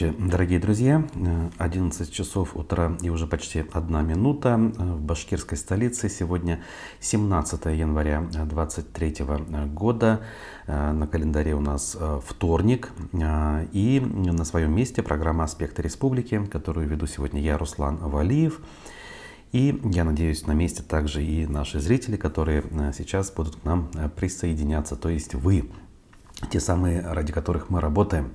Здравствуйте, дорогие друзья. 11 часов утра и уже почти одна минута в башкирской столице. Сегодня 17 января 2023 года. На календаре у нас вторник. И на своем месте программа «Аспекты республики», которую веду сегодня я, Руслан Валиев. И я надеюсь, на месте также и наши зрители, которые сейчас будут к нам присоединяться, то есть вы, те самые, ради которых мы работаем.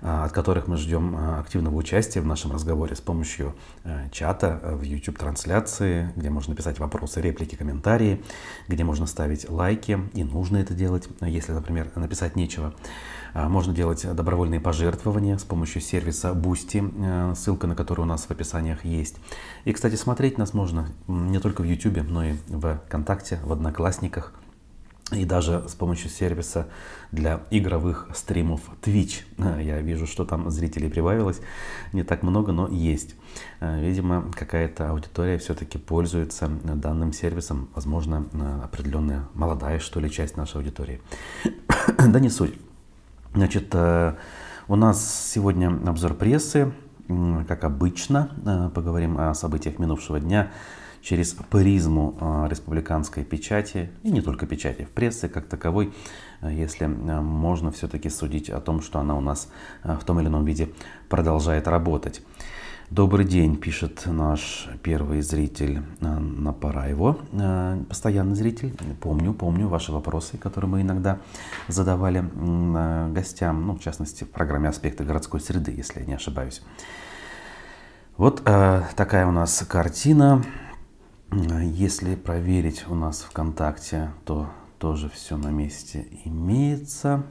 А, от которых мы ждем а, активного участия в нашем разговоре с помощью э, чата э, в YouTube-трансляции, где можно писать вопросы, реплики, комментарии, где можно ставить лайки, и нужно это делать, если, например, написать нечего. А, можно делать добровольные пожертвования с помощью сервиса Boosty, э, ссылка на который у нас в описаниях есть. И, кстати, смотреть нас можно не только в YouTube, но и в ВКонтакте, в Одноклассниках – и даже с помощью сервиса для игровых стримов Twitch. Я вижу, что там зрителей прибавилось. Не так много, но есть. Э, видимо, какая-то аудитория все-таки пользуется данным сервисом. Возможно, э, определенная молодая, что ли, часть нашей аудитории. да не суть. Значит, э, у нас сегодня обзор прессы. Как обычно, поговорим о событиях минувшего дня через призму а, республиканской печати, и не только печати, в прессе как таковой, а, если а, можно все-таки судить о том, что она у нас в том или ином виде продолжает работать. Добрый день, пишет наш первый зритель на Параево, постоянный зритель. Помню, помню ваши вопросы, которые мы иногда задавали гостям, ну, в частности, в программе «Аспекты городской среды», если я не ошибаюсь. Вот такая у нас картина. Если проверить у нас ВКонтакте, то тоже все на месте имеется.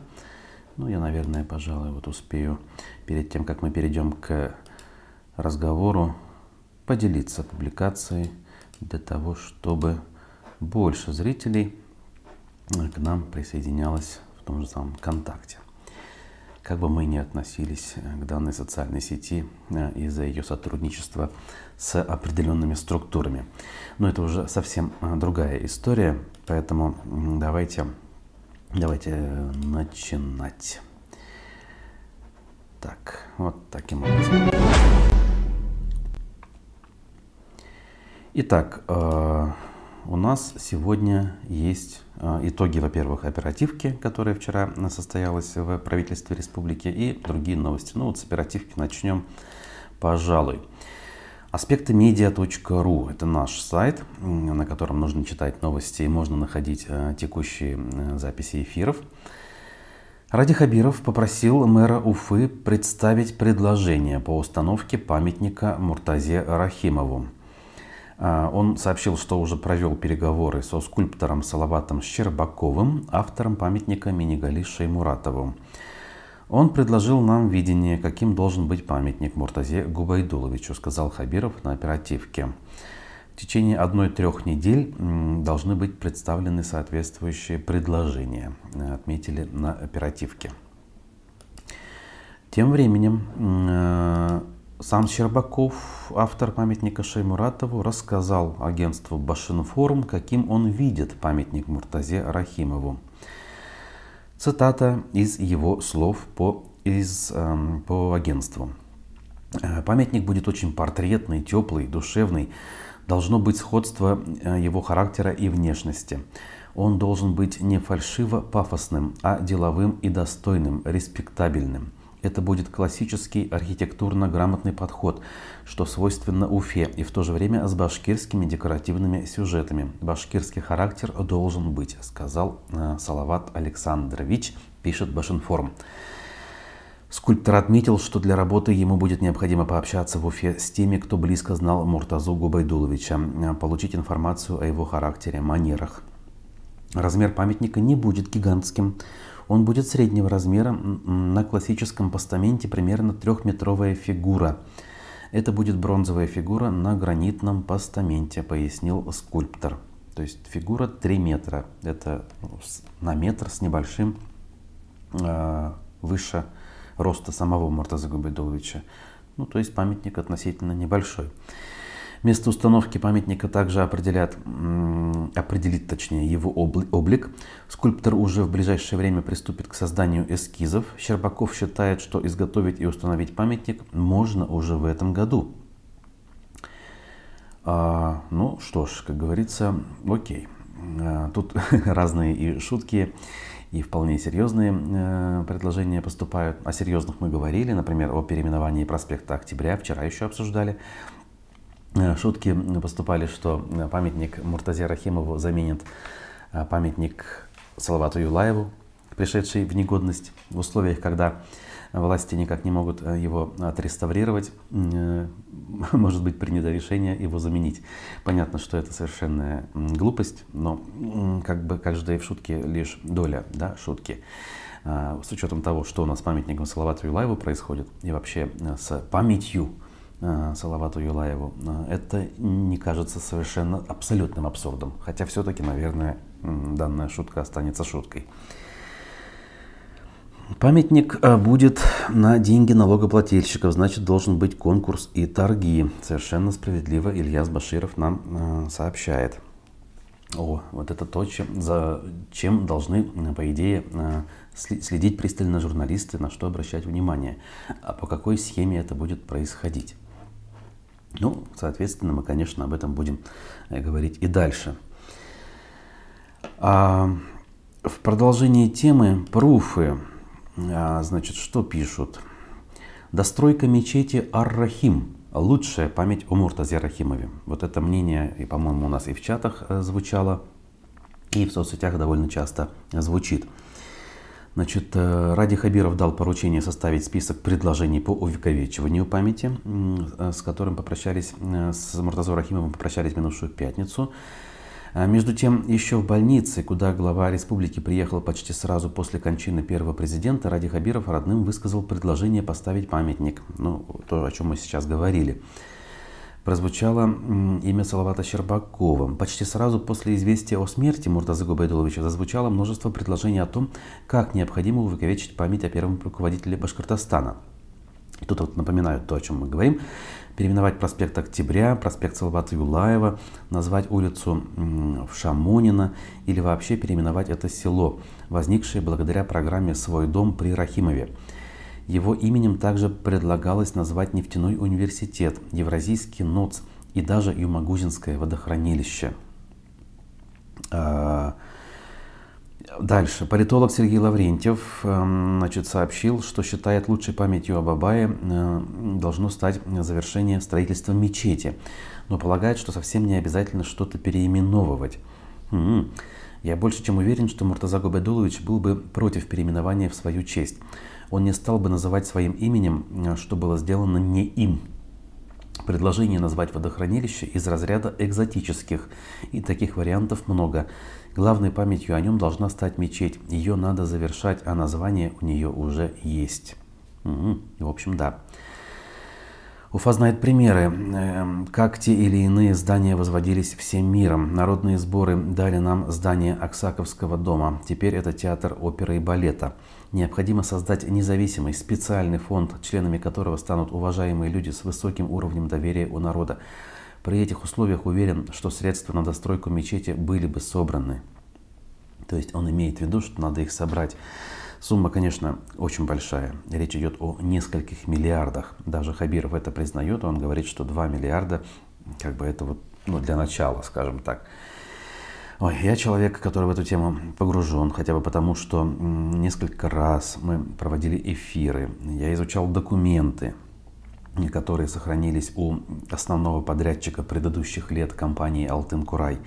Ну, я, наверное, пожалуй, вот успею перед тем, как мы перейдем к разговору, поделиться публикацией для того, чтобы больше зрителей к нам присоединялось в том же самом ВКонтакте. Как бы мы ни относились к данной социальной сети э, из-за ее сотрудничества с определенными структурами. Но это уже совсем а, другая история, поэтому давайте, давайте начинать. Так, вот таким образом. Итак, э, у нас сегодня есть э, итоги, во-первых, оперативки, которая вчера состоялась в правительстве республики, и другие новости. Ну вот с оперативки начнем, пожалуй. Аспекты медиа.ру – это наш сайт, на котором нужно читать новости и можно находить э, текущие э, записи эфиров. Ради Хабиров попросил мэра Уфы представить предложение по установке памятника Муртазе Рахимову. Э, он сообщил, что уже провел переговоры со скульптором Салаватом Щербаковым, автором памятника Минигали Шеймуратову. Он предложил нам видение, каким должен быть памятник Муртазе Губайдуловичу, сказал Хабиров на оперативке. В течение одной-трех недель должны быть представлены соответствующие предложения, э, отметили на оперативке. Тем временем э, сам Щербаков, автор памятника Шеймуратову, рассказал агентству Башинфорум, каким он видит памятник Муртазе Рахимову. Цитата из его слов по, из, э, по агентству. «Э, памятник будет очень портретный, теплый, душевный. Должно быть сходство э, его характера и внешности. Он должен быть не фальшиво-пафосным, а деловым и достойным, респектабельным. Это будет классический архитектурно-грамотный подход, что свойственно Уфе, и в то же время с башкирскими декоративными сюжетами. Башкирский характер должен быть, сказал э, Салават Александрович, пишет Башинформ. Скульптор отметил, что для работы ему будет необходимо пообщаться в Уфе с теми, кто близко знал Муртазу Губайдуловича, э, получить информацию о его характере, манерах. Размер памятника не будет гигантским. Он будет среднего размера, на классическом постаменте примерно трехметровая фигура. Это будет бронзовая фигура на гранитном постаменте, пояснил скульптор. То есть фигура 3 метра. Это на метр с небольшим э, выше роста самого Муртаза Губайдуловича. Ну, то есть памятник относительно небольшой. Место установки памятника также определят, определит точнее его облик. Скульптор уже в ближайшее время приступит к созданию эскизов. Щербаков считает, что изготовить и установить памятник можно уже в этом году. А, ну что ж, как говорится, окей. А, тут разные и шутки, и вполне серьезные э, предложения поступают. О серьезных мы говорили, например, о переименовании проспекта Октября, вчера еще обсуждали. Э, шутки поступали, что э, памятник Муртазе Рахимову заменит э, памятник Салавату Юлаеву, пришедший в негодность в условиях, когда власти никак не могут его отреставрировать, может быть принято решение его заменить. Понятно, что это совершенная глупость, но как бы каждая в шутке лишь доля да, шутки. С учетом того, что у нас с памятником Салавату Юлаеву происходит и вообще с памятью Салавату Юлаеву, э, это не кажется совершенно абсолютным абсурдом. Хотя все-таки, наверное, данная шутка останется шуткой. Памятник э, будет на деньги налогоплательщиков, значит должен быть конкурс и торги. Совершенно справедливо Ильяс Баширов нам сообщает. О, вот это то, чем, за чем должны, по идее, следить пристально журналисты, на что обращать внимание, а по какой схеме это будет происходить. Ну, соответственно, мы, конечно, об этом будем э, говорить и дальше. А в продолжении темы пруфы, а, значит, что пишут? Достройка мечети Ар-Рахим. Лучшая память о Муртазе Рахимове. Вот это мнение, и, по-моему, у нас и в чатах э, звучало, и в соцсетях довольно часто звучит. Значит, э, Ради Хабиров дал поручение составить список предложений по увековечиванию памяти, э, с которым попрощались, э, с Муртазой Рахимовым попрощались в минувшую пятницу. Между тем, еще в больнице, куда глава республики приехал почти сразу после кончины первого президента, Ради Хабиров родным высказал предложение поставить памятник. Ну, то, о чем мы сейчас говорили прозвучало имя Салавата Щербакова. Почти сразу после известия о смерти Муртазы Губайдуловича зазвучало множество предложений о том, как необходимо увековечить память о первом руководителе Башкортостана. Тут вот напоминают то, о чем мы говорим. Переименовать проспект Октября, проспект Салавата Юлаева, назвать улицу Шамонина или вообще переименовать это село, возникшее благодаря программе «Свой дом» при Рахимове. Его именем также предлагалось назвать нефтяной университет, Евразийский НОЦ и даже Юмагузинское водохранилище. А, дальше. Политолог Сергей Лаврентьев эм, значит, сообщил, что считает лучшей памятью о Бабае э, должно стать завершение строительства мечети, но полагает, что совсем не обязательно что-то переименовывать. Я больше чем уверен, что Муртаза Губайдулович был бы против переименования в свою честь он не стал бы называть своим именем, э, что было сделано не им. Предложение назвать водохранилище из разряда экзотических, и таких вариантов много. Главной памятью о нем должна стать мечеть. Ее надо завершать, а название у нее уже есть. Угу. В общем, да. Уфа знает примеры, эм, как те или иные здания возводились всем миром. Народные сборы дали нам здание Аксаковского дома. Теперь это театр оперы и балета. Необходимо создать независимый специальный фонд, членами которого станут уважаемые люди с высоким уровнем доверия у народа. При этих условиях уверен, что средства на достройку мечети были бы собраны. То есть он имеет в виду, что надо их собрать. Сумма, конечно, очень большая. Речь идет о нескольких миллиардах. Даже Хабиров это признает. Он говорит, что 2 миллиарда, как бы это вот, ну, для начала, скажем так. Ой, я человек, который в эту тему погружен, хотя бы потому, что несколько раз мы проводили эфиры, я изучал документы, которые сохранились у основного подрядчика предыдущих лет компании «Алтын Курай».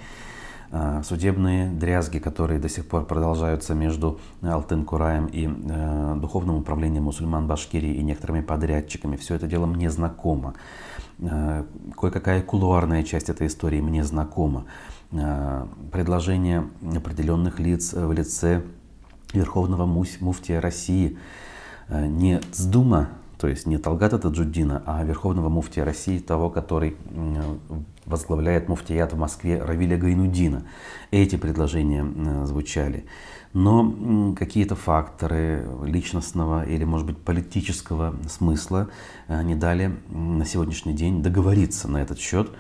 А, судебные дрязги, которые до сих пор продолжаются между Алтын Кураем и э, Духовным управлением мусульман Башкирии и некоторыми подрядчиками, все это дело мне знакомо. Э, кое-какая кулуарная часть этой истории мне знакома. Э, предложение определенных лиц в лице Верховного муфтия России, э, не Цдума, то есть не Талгата Таджуддина, а Верховного муфтия России, того, который возглавляет муфтият в Москве Равиля Гайнудина. Эти предложения звучали. Но какие-то факторы личностного или, может быть, политического смысла не дали на сегодняшний день договориться на этот счет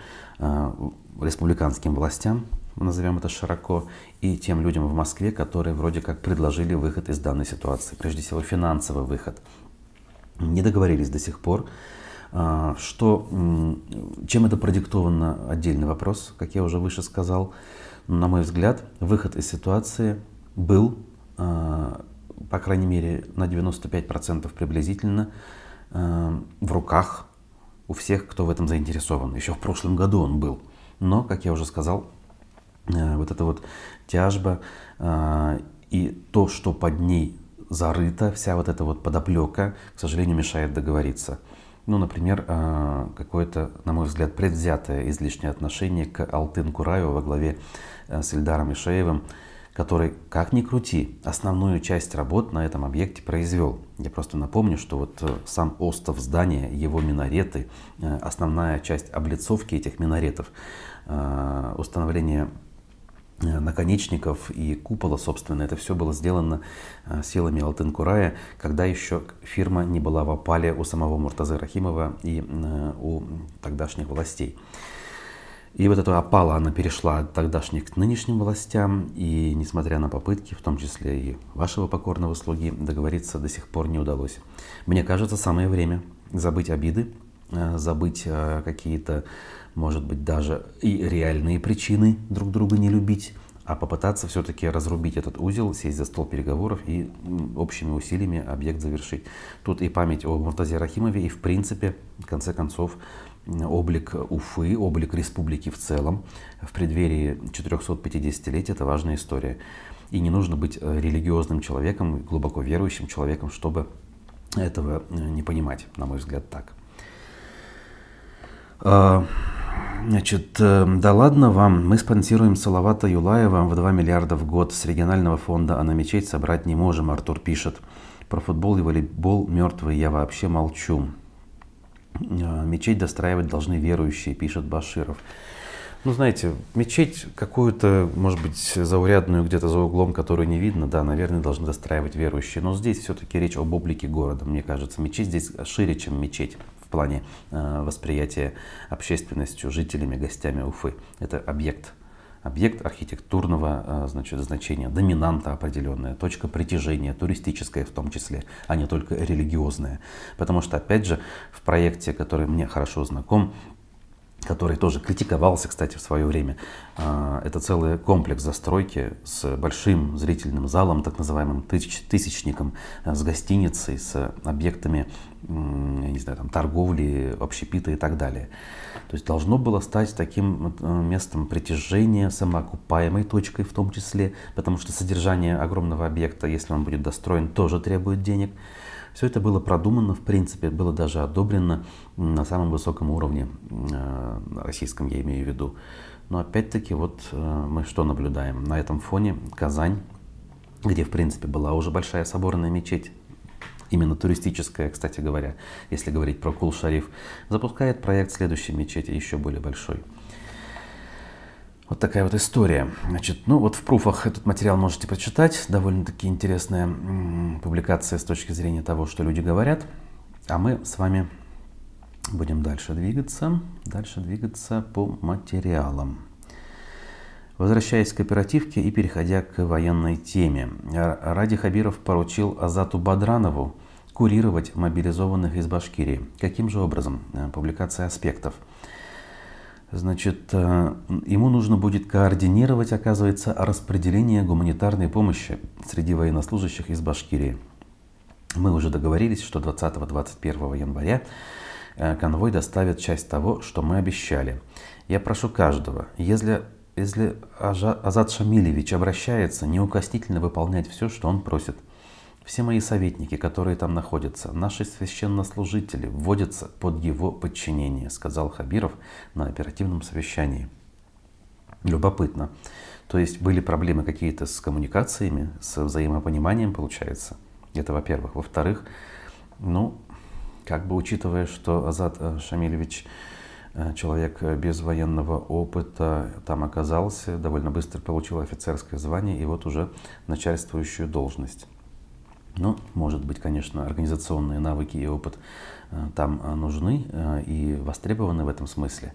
республиканским властям, назовем это широко, и тем людям в Москве, которые вроде как предложили выход из данной ситуации, прежде всего финансовый выход. Не договорились до сих пор. А, что, чем это продиктовано, отдельный вопрос, как я уже выше сказал. На мой взгляд, выход из ситуации был, а, по крайней мере, на 95% приблизительно а, в руках у всех, кто в этом заинтересован. Еще в прошлом году он был. Но, как я уже сказал, Э, вот эта вот тяжба и то, что под ней зарыто, вся вот эта вот подоплека, к сожалению, мешает договориться. Ну, например, э, какое-то, на мой взгляд, предвзятое излишнее отношение к Алтын Кураеву во главе с Ильдаром Ишеевым, который, как ни крути, основную часть работ на этом объекте произвел. Я просто напомню, что вот сам остов здания, его минареты, основная часть облицовки этих минаретов, установление Э, наконечников и купола, собственно, это все было сделано э, силами Алтын-Курая, когда еще фирма не была в опале у самого Муртазы Рахимова и э, у тогдашних властей. И вот эта опала, она перешла от тогдашних к нынешним властям, и несмотря на попытки, в том числе и вашего покорного слуги, договориться до сих пор не удалось. Мне кажется, самое время забыть обиды, забыть какие-то может быть, даже и реальные причины друг друга не любить, а попытаться все-таки разрубить этот узел, сесть за стол переговоров и общими усилиями объект завершить. Тут и память о Муртазе Рахимове, и в принципе, в конце концов, облик Уфы, облик республики в целом в преддверии 450-летия – это важная история. И не нужно быть э, религиозным человеком, глубоко верующим человеком, чтобы этого э, не понимать, на мой взгляд, так. Значит, э, да ладно вам, мы спонсируем Салавата Юлаева в 2 миллиарда в год с регионального фонда, а на мечеть собрать не можем, Артур пишет. Про футбол и волейбол мертвый я вообще молчу. Э, мечеть достраивать должны верующие, пишет Баширов. Ну, знаете, мечеть какую-то, может быть, заурядную где-то за углом, которую не видно, да, наверное, должны достраивать верующие. Но здесь все-таки речь об облике города, мне кажется. Мечеть здесь шире, чем мечеть плане э, восприятия общественностью, жителями, гостями Уфы. Это объект объект архитектурного э, значит, значения, доминанта определенная, точка притяжения, туристическая в том числе, а не только религиозная. Потому что, опять же, в проекте, который мне хорошо знаком, который тоже критиковался, кстати, в свое время. А, это целый комплекс застройки с большим зрительным залом, так называемым тысяч, тысячником, а, с гостиницей, с объектами, я не знаю, там, торговли, общепита и так далее. То есть должно было стать таким э, местом притяжения, самоокупаемой точкой в том числе, потому что содержание огромного объекта, если он будет достроен, тоже требует денег. Все это было продумано, в принципе, было даже одобрено на самом высоком уровне, э, российском я имею в виду. Но опять-таки вот э, мы что наблюдаем? На этом фоне Казань, где в принципе была уже большая соборная мечеть, именно туристическая, кстати говоря, если говорить про Кул-Шариф, запускает проект следующей мечети, еще более большой. Вот такая вот история. Значит, ну вот в пруфах этот материал можете прочитать. Довольно-таки интересная публикация с точки зрения того, что люди говорят. А мы с вами будем дальше двигаться. Дальше двигаться по материалам. Возвращаясь к оперативке и переходя к военной теме. Ради Хабиров поручил Азату Бадранову курировать мобилизованных из Башкирии. Каким же образом? Э, публикация аспектов – Значит, э, ему нужно будет координировать, оказывается, распределение гуманитарной помощи среди военнослужащих из Башкирии. Мы уже договорились, что 20-21 января э, конвой доставит часть того, что мы обещали. Я прошу каждого, если, если Азат Шамилевич обращается, неукоснительно выполнять все, что он просит – все мои советники, которые там находятся, наши священнослужители, вводятся под его подчинение, сказал Хабиров на оперативном совещании. Любопытно. То есть были проблемы какие-то с коммуникациями, с взаимопониманием, получается. Это во-первых. Во-вторых, ну, как бы учитывая, что Азат э, Шамилевич э, человек без военного опыта там оказался, довольно быстро получил офицерское звание и вот уже начальствующую должность. Ну, может быть, конечно, организационные навыки и опыт э, там э, нужны э, и востребованы в этом смысле.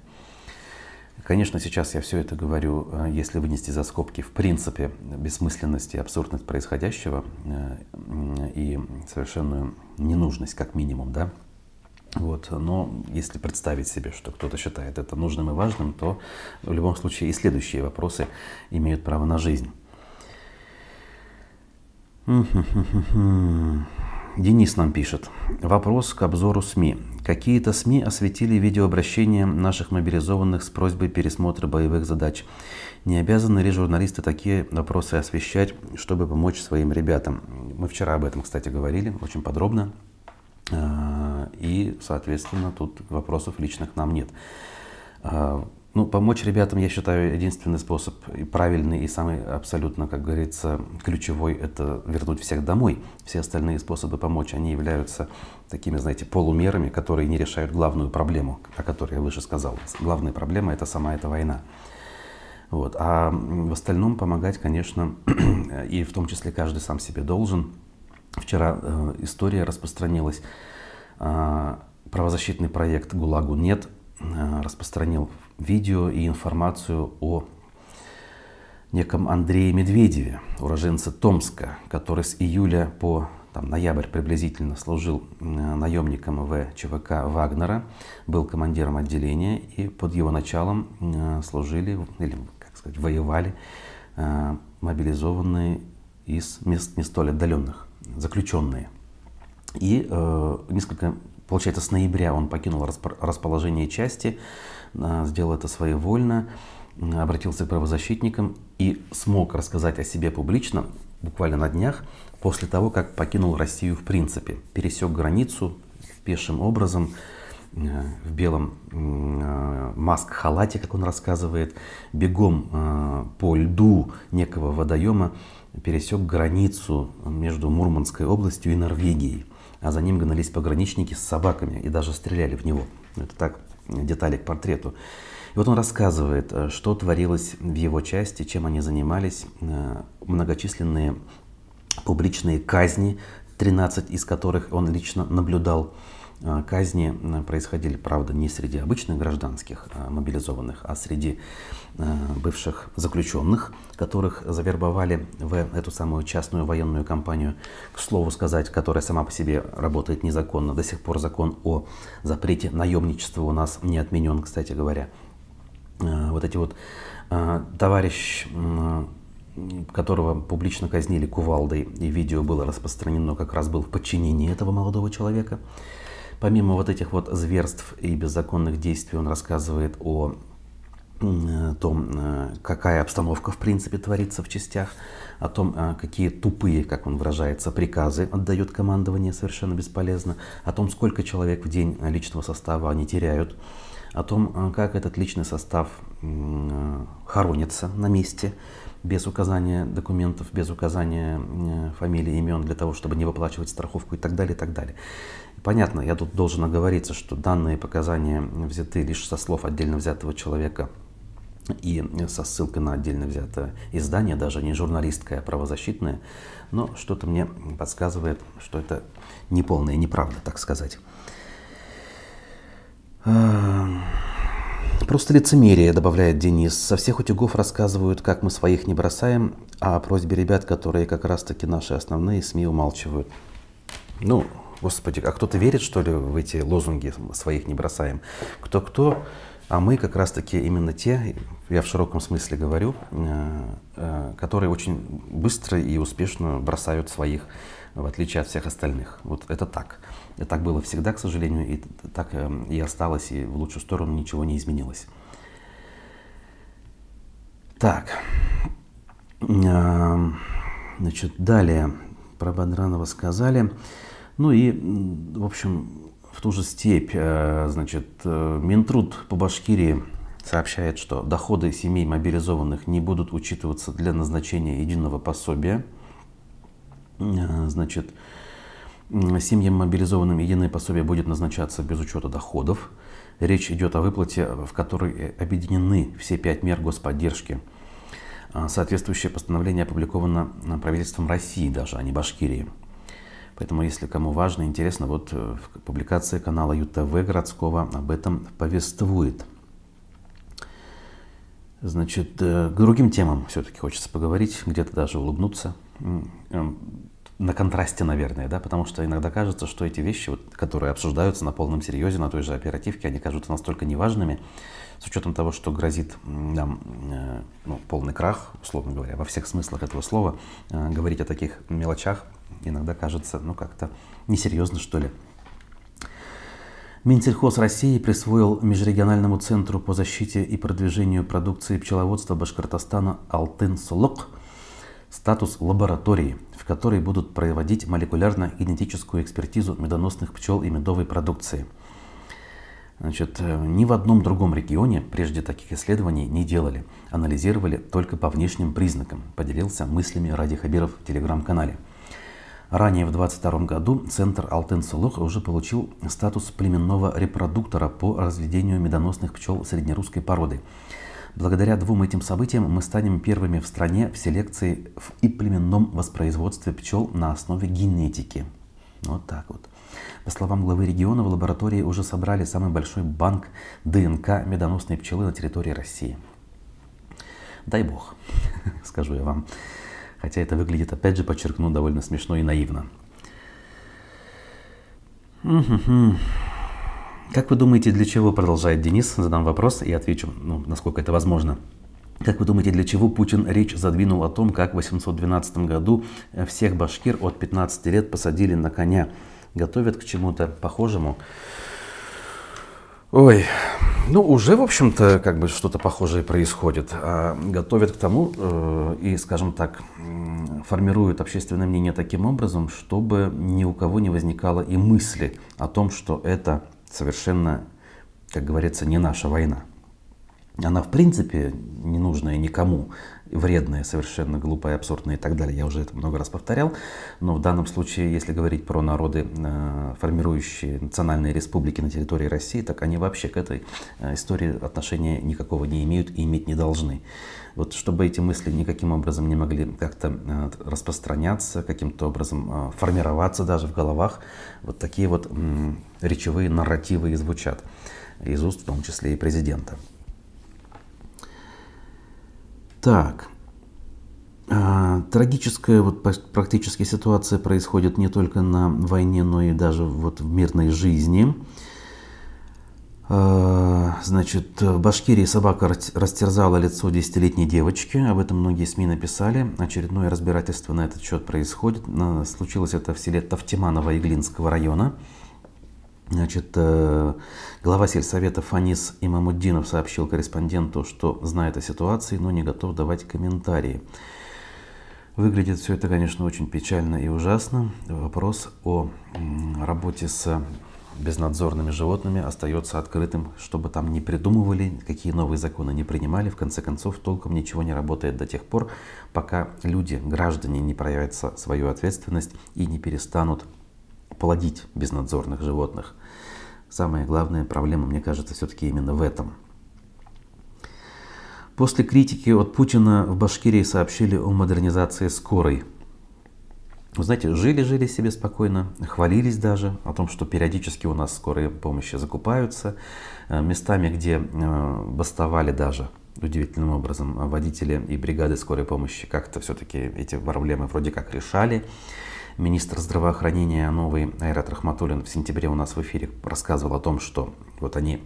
Конечно, сейчас я все это говорю, если вынести за скобки в принципе бессмысленность и абсурдность происходящего и совершенную ненужность как минимум, да. Вот. Но если представить себе, что кто-то считает это нужным и важным, то в любом случае и следующие вопросы имеют право на жизнь. Денис нам пишет. Вопрос к обзору СМИ. Какие-то СМИ осветили видеообращение наших мобилизованных с просьбой пересмотра боевых задач. Не обязаны ли журналисты такие вопросы освещать, чтобы помочь своим ребятам? Мы вчера об этом, кстати, говорили очень подробно. А, и, соответственно, тут вопросов личных нам нет. Ну, помочь ребятам, я считаю, единственный способ, и правильный, и самый абсолютно, как говорится, ключевой, это вернуть всех домой. Все остальные способы помочь, они являются такими, знаете, полумерами, которые не решают главную проблему, о которой я выше сказал. Главная проблема – это сама эта война. Вот. А в остальном помогать, конечно, и в том числе каждый сам себе должен. Вчера э, история распространилась. Э, правозащитный проект «ГУЛАГу нет» э, распространил видео и информацию о неком Андрее Медведеве, уроженце Томска, который с июля по там, ноябрь приблизительно служил э, наемником в ЧВК Вагнера, был командиром отделения и под его началом э, служили, или, как сказать, воевали э, мобилизованные из мест не столь отдаленных, заключенные. И э, несколько, получается, с ноября он покинул расположение части, сделал это своевольно, обратился к правозащитникам и смог рассказать о себе публично буквально на днях после того, как покинул Россию в принципе, пересек границу пешим образом, э, в белом э, маск-халате, как он рассказывает, бегом э, по льду некого водоема пересек границу между Мурманской областью и Норвегией. А за ним гнались пограничники с собаками и даже стреляли в него. Это так детали к портрету. И вот он рассказывает, э, что творилось в его части, чем они занимались, э, многочисленные публичные казни, 13 из которых он лично наблюдал, а, казни происходили, правда, не среди обычных гражданских мобилизованных, а среди бывших заключенных, которых завербовали в эту самую частную военную компанию, к слову сказать, которая сама по себе работает незаконно. До сих пор закон о запрете наемничества у нас не отменен, кстати говоря. Вот эти вот товарищ которого публично казнили кувалдой, и видео было распространено, как раз был в подчинении этого молодого человека. Помимо вот этих вот зверств и беззаконных действий, он рассказывает о том, э, какая обстановка в принципе творится в частях, о том, э, какие тупые, как он выражается, приказы отдает командование совершенно бесполезно, о том, сколько человек в день личного состава они теряют, о том, э, как этот личный состав хоронится на месте, без указания документов, без указания фамилии, имен для того, чтобы не выплачивать страховку и так далее, и так далее. Понятно, я тут должен оговориться, что данные показания взяты лишь со слов отдельно взятого человека и со ссылкой на отдельно взятое издание, даже не журналистское, а правозащитное, но что-то мне подсказывает, что это неполная неправда, так сказать. Эм, просто лицемерие, добавляет Денис. Со всех утюгов рассказывают, как мы своих не бросаем, а о просьбе ребят, которые как раз-таки наши основные СМИ умалчивают. Ну, Господи, а кто-то верит, что ли, в эти лозунги своих не бросаем? Кто-кто? А мы как раз-таки именно те, я в широком смысле говорю, э, э, которые очень быстро и успешно бросают своих, в отличие от всех остальных. Вот это так. И так было всегда, к сожалению, и так э, и осталось, и в лучшую сторону ничего не изменилось. Так. Значит, далее про Бадранова сказали. Ну и, в общем, в ту же степь, э, значит, э, Минтруд по Башкирии сообщает, что доходы семей мобилизованных не будут учитываться для назначения единого пособия. Э, значит, семьям мобилизованным единое пособие будет назначаться без учета доходов. Речь идет о выплате, в которой объединены все пять мер господдержки. Соответствующее постановление опубликовано правительством России даже, а не Башкирии. Поэтому, если кому важно, интересно, вот э, в публикации канала ЮТВ городского об этом повествует. Значит, к другим темам все-таки хочется поговорить, где-то даже улыбнуться. На контрасте, наверное, да, потому что иногда кажется, что эти вещи, вот, которые обсуждаются на полном серьезе, на той же оперативке, они кажутся настолько неважными, с учетом того, что грозит нам э, ну, полный крах, условно говоря, во всех смыслах этого слова, э, говорить о таких мелочах иногда кажется, ну, как-то несерьезно, что ли. Минсельхоз России присвоил Межрегиональному центру по защите и продвижению продукции пчеловодства Башкортостана «Алтын-Сулук» статус лаборатории, в которой будут проводить молекулярно-генетическую экспертизу медоносных пчел и медовой продукции – Значит, э, ни в одном другом регионе прежде таких исследований не делали. Анализировали только по внешним признакам, поделился мыслями Ради Хабиров в телеграм-канале. Ранее в 2022 году Центр Алтын-Сулух уже получил статус племенного репродуктора по разведению медоносных пчел среднерусской породы. Благодаря двум этим событиям мы станем первыми в стране в селекции и племенном воспроизводстве пчел на основе генетики. Вот так вот. По словам главы региона, в лаборатории уже собрали самый большой банк ДНК медоносной пчелы на территории России. Дай бог, скажу я вам. Хотя это выглядит, опять же, подчеркну, довольно смешно и наивно. Как вы думаете, для чего, продолжает Денис, задам вопрос и отвечу, ну, насколько это возможно. Как вы думаете, для чего Путин речь задвинул о том, как в 812 году всех башкир от 15 лет посадили на коня? готовят к чему-то похожему. Ой, ну уже, в общем-то, как бы что-то похожее происходит. А готовят к тому э, и, скажем так, формируют общественное мнение таким образом, чтобы ни у кого не возникало и мысли о том, что это совершенно, как говорится, не наша война. Она, в принципе, не нужная никому вредное, совершенно глупое, абсурдное и так далее. Я уже это много раз повторял. Но в данном случае, если говорить про народы, э, формирующие национальные республики на территории России, так они вообще к этой э, истории отношения никакого не имеют и иметь не должны. Вот чтобы эти мысли никаким образом не могли как-то э, распространяться, каким-то образом формироваться даже в головах, вот такие вот речевые нарративы и звучат из уст, в том числе и президента. Так. А, трагическая вот практически ситуация происходит не только на войне, но и даже вот в мирной жизни. А, значит, в Башкирии собака растерзала лицо десятилетней девочки. Об этом многие СМИ написали. Очередное разбирательство на этот счет происходит. Случилось это в селе Тавтиманово Иглинского района. Значит, э, глава сельсовета Фанис Имамуддинов сообщил корреспонденту, что знает о ситуации, но не готов давать комментарии. Выглядит все это, конечно, очень печально и ужасно. Вопрос о работе с безнадзорными животными остается открытым, чтобы там не придумывали, какие новые законы не принимали. В конце концов, толком ничего не работает до тех пор, пока люди, граждане не проявят свою ответственность и не перестанут плодить безнадзорных животных. Самая главная проблема, мне кажется, все-таки именно в этом. После критики от Путина в Башкирии сообщили о модернизации скорой. Вы знаете, жили-жили себе спокойно, хвалились даже о том, что периодически у нас скорые помощи закупаются. Э, местами, где э, бастовали даже удивительным образом водители и бригады скорой помощи, как-то все-таки эти проблемы вроде как решали министр здравоохранения новый Айрат Рахматуллин в сентябре у нас в эфире рассказывал о том, что вот они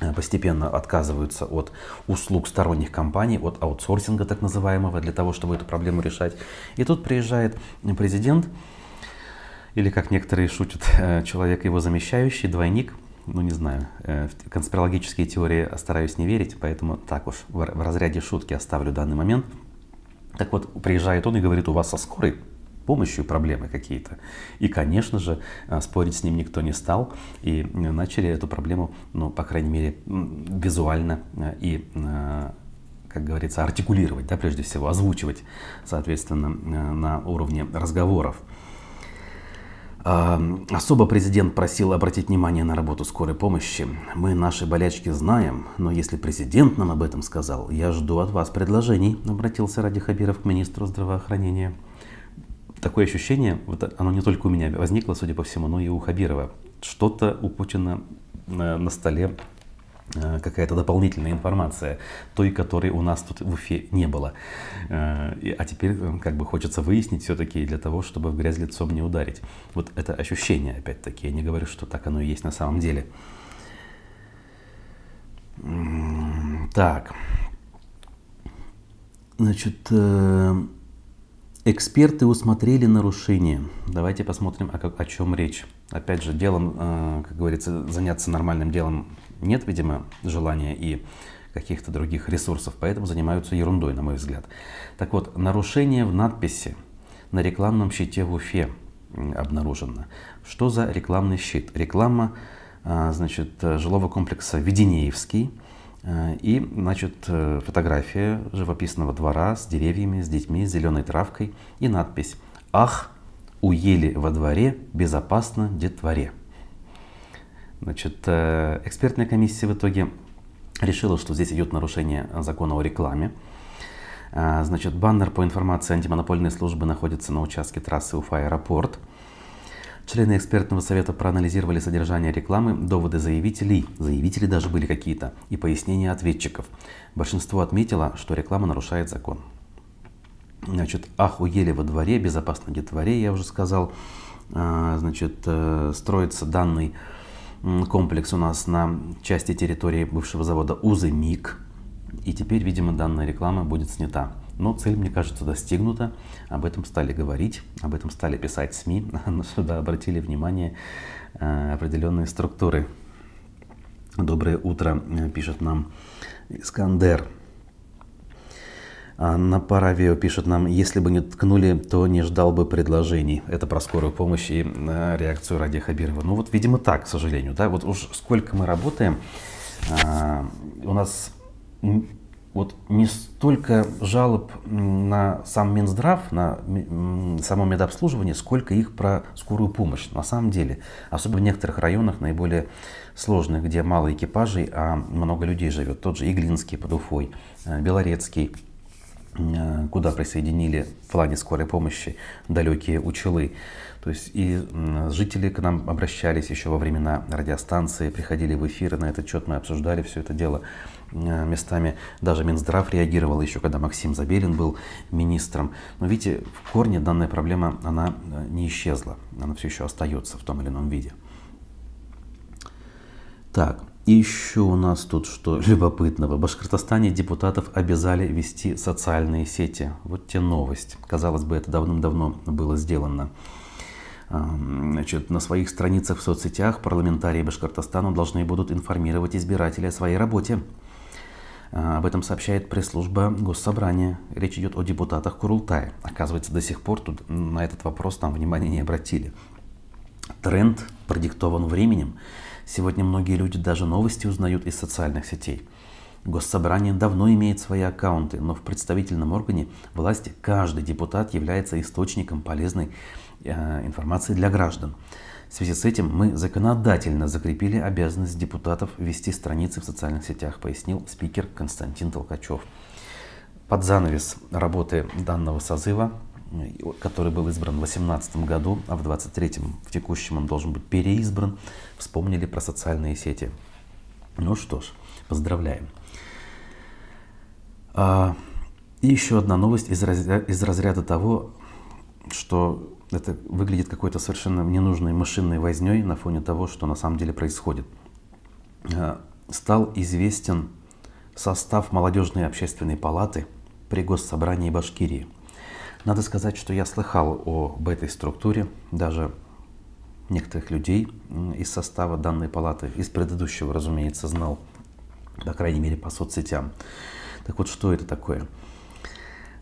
э, постепенно отказываются от услуг сторонних компаний, от аутсорсинга так называемого, для того, чтобы эту проблему решать. И тут приезжает президент, или как некоторые шутят, э, человек его замещающий, двойник, ну не знаю, э, в конспирологические теории стараюсь не верить, поэтому так уж в разряде шутки оставлю данный момент. Так вот, приезжает он и говорит, у вас со скорой помощью проблемы какие-то. И, конечно же, э, спорить с ним никто не стал, и э, начали эту проблему, ну, по крайней мере, визуально э, и как говорится, артикулировать, да, прежде всего, озвучивать, соответственно, на уровне разговоров. Особо президент просил обратить внимание на работу скорой помощи. Мы наши болячки знаем, но если президент нам об этом сказал, я жду от вас предложений, обратился Ради Хабиров к министру здравоохранения такое ощущение, вот оно не только у меня возникло, судя по всему, но и у Хабирова. Что-то у Путина на, на столе Э, какая-то дополнительная информация, той, которой у нас тут в Уфе не было. Э, а теперь э, как бы хочется выяснить все-таки для того, чтобы в грязь лицом не ударить. Вот это ощущение, опять-таки, я не говорю, что так оно и есть на самом деле. Так. Значит, эксперты усмотрели нарушение. Давайте посмотрим, о, о чем речь. Опять же, делом, как говорится, заняться нормальным делом нет, видимо, желания и каких-то других ресурсов, поэтому занимаются ерундой, на мой взгляд. Так вот, нарушение в надписи на рекламном щите в Уфе обнаружено. Что за рекламный щит? Реклама а, значит, жилого комплекса Веденеевский и значит, э, фотография живописного двора с деревьями, с детьми, с зеленой травкой и надпись «Ах, у ели во дворе безопасно детворе». Значит, э, экспертная комиссия в итоге решила, что здесь идет нарушение закона о рекламе. Э, значит, баннер по информации антимонопольной службы находится на участке трассы Уфа-Аэропорт. Члены экспертного совета проанализировали содержание рекламы, доводы заявителей, заявители даже были какие-то, и пояснения ответчиков. Большинство отметило, что реклама нарушает закон. Значит, охуели во дворе, безопасно детворе, я уже сказал. Э, значит, строится данный комплекс у нас на части территории бывшего завода УЗМИК. И теперь, видимо, данная реклама будет снята. Но цель, мне кажется, достигнута. Об этом стали говорить, об этом стали писать СМИ. Но сюда обратили внимание э, определенные структуры. Доброе утро, э, пишет нам Искандер. А на Паравио пишет нам, если бы не ткнули, то не ждал бы предложений. Это про скорую помощь и э, реакцию Ради Хабирова. Ну вот, видимо, так, к сожалению. Да? Вот уж сколько мы работаем, у нас вот не столько жалоб на сам Минздрав, на само медобслуживание, сколько их про скорую помощь. На самом деле, особенно в некоторых районах, наиболее сложных, где мало экипажей, а много людей живет. Тот же Иглинский под Уфой, э, Белорецкий – Э, куда присоединили в плане скорой помощи далекие учелы. То есть и жители к нам обращались еще во времена радиостанции, приходили в эфиры, на этот счет мы обсуждали все это дело местами. Даже Минздрав реагировал еще, когда Максим Забелин был министром. Но видите, в корне данная проблема, она э, не исчезла, она все еще остается в том или ином виде. Так, еще у нас тут что любопытного. В Башкортостане депутатов обязали вести социальные сети. Вот те новость. Казалось бы, это давным-давно было сделано. Значит, на своих страницах в соцсетях парламентарии Башкортостана должны будут информировать избирателей о своей работе. А, об этом сообщает пресс-служба Госсобрания. Речь идет о депутатах Курултая. Оказывается, до сих пор тут на этот вопрос там внимания не обратили. Тренд продиктован временем. Сегодня многие люди даже новости узнают из социальных сетей. Госсобрание давно имеет свои аккаунты, но в представительном органе власти каждый депутат является источником полезной э, информации для граждан. В связи с этим мы законодательно закрепили обязанность депутатов вести страницы в социальных сетях, пояснил спикер Константин Толкачев. Под занавес работы данного созыва который был избран в 2018 году, а в 2023, в текущем он должен быть переизбран, вспомнили про социальные сети. Ну что ж, поздравляем. А, и еще одна новость из разряда, из разряда того, что это выглядит какой-то совершенно ненужной машинной возней на фоне того, что на самом деле происходит. А, стал известен состав молодежной общественной палаты при Госсобрании Башкирии – надо сказать, что я слыхал об этой структуре, даже некоторых людей из состава данной палаты, из предыдущего, разумеется, знал, по крайней мере, по соцсетям. Так вот, что это такое?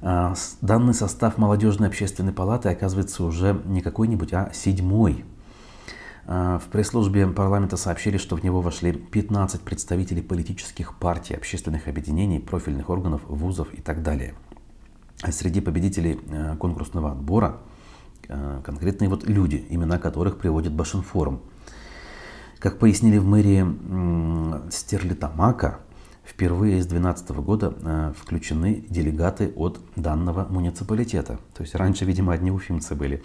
А, данный состав молодежной общественной палаты оказывается уже не какой-нибудь, а седьмой. А, в пресс-службе парламента сообщили, что в него вошли 15 представителей политических партий, общественных объединений, профильных органов, вузов и так далее – среди победителей э, конкурсного отбора э, конкретные вот люди, имена которых приводит Башинфорум. Как пояснили в мэрии Стерлитамака, впервые с 2012 года э, включены делегаты от данного муниципалитета. То есть раньше, видимо, одни уфимцы были.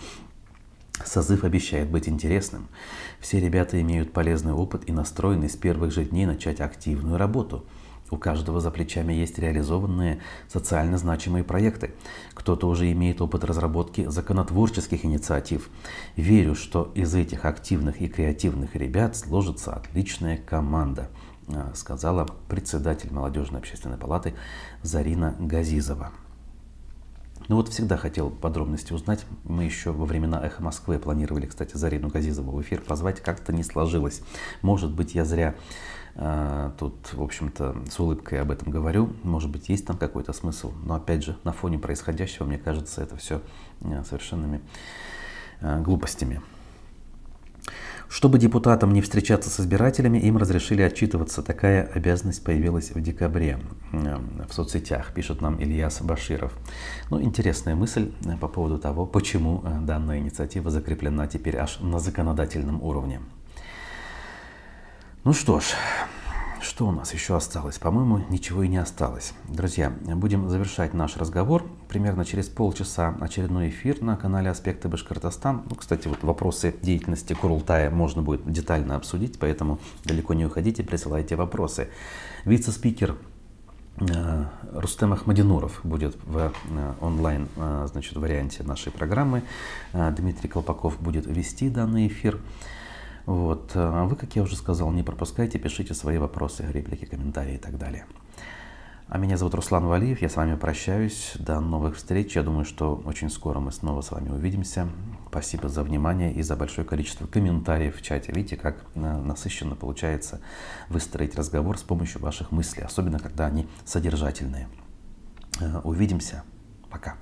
Созыв обещает быть интересным. Все ребята имеют полезный опыт и настроены с первых же дней начать активную работу. У каждого за плечами есть реализованные социально значимые проекты. Кто-то уже имеет опыт разработки законотворческих инициатив. Верю, что из этих активных и креативных ребят сложится отличная команда, сказала председатель молодежной общественной палаты Зарина Газизова. Ну вот всегда хотел подробности узнать. Мы еще во времена «Эхо Москвы» планировали, кстати, Зарину Газизову в эфир позвать. Как-то не сложилось. Может быть, я зря э, тут, в общем-то, с улыбкой об этом говорю. Может быть, есть там какой-то смысл. Но, опять же, на фоне происходящего, мне кажется, это все э, совершенными э, глупостями. Чтобы депутатам не встречаться с избирателями, им разрешили отчитываться. Такая обязанность появилась в декабре в соцсетях, пишет нам Ильяс Баширов. Ну, интересная мысль э, по поводу того, почему э, данная инициатива закреплена теперь аж на законодательном уровне. Ну что ж, что у нас еще осталось? По-моему, ничего и не осталось. Друзья, будем завершать наш разговор. Примерно через полчаса очередной эфир на канале «Аспекты Башкортостан». Ну, кстати, вот вопросы деятельности Курултая можно будет детально обсудить, поэтому далеко не уходите, присылайте вопросы. Вице-спикер э, Рустем Ахмадинуров будет в э, онлайн э, значит, варианте нашей программы. Дмитрий Колпаков будет вести данный эфир. Вот. А вы, как я уже сказал, не пропускайте, пишите свои вопросы, реплики, комментарии и так далее. А меня зовут Руслан Валиев, я с вами прощаюсь. До новых встреч. Я думаю, что очень скоро мы снова с вами увидимся. Спасибо за внимание и за большое количество комментариев в чате. Видите, как э, насыщенно получается выстроить разговор с помощью ваших мыслей, особенно когда они содержательные. Э, увидимся. Пока.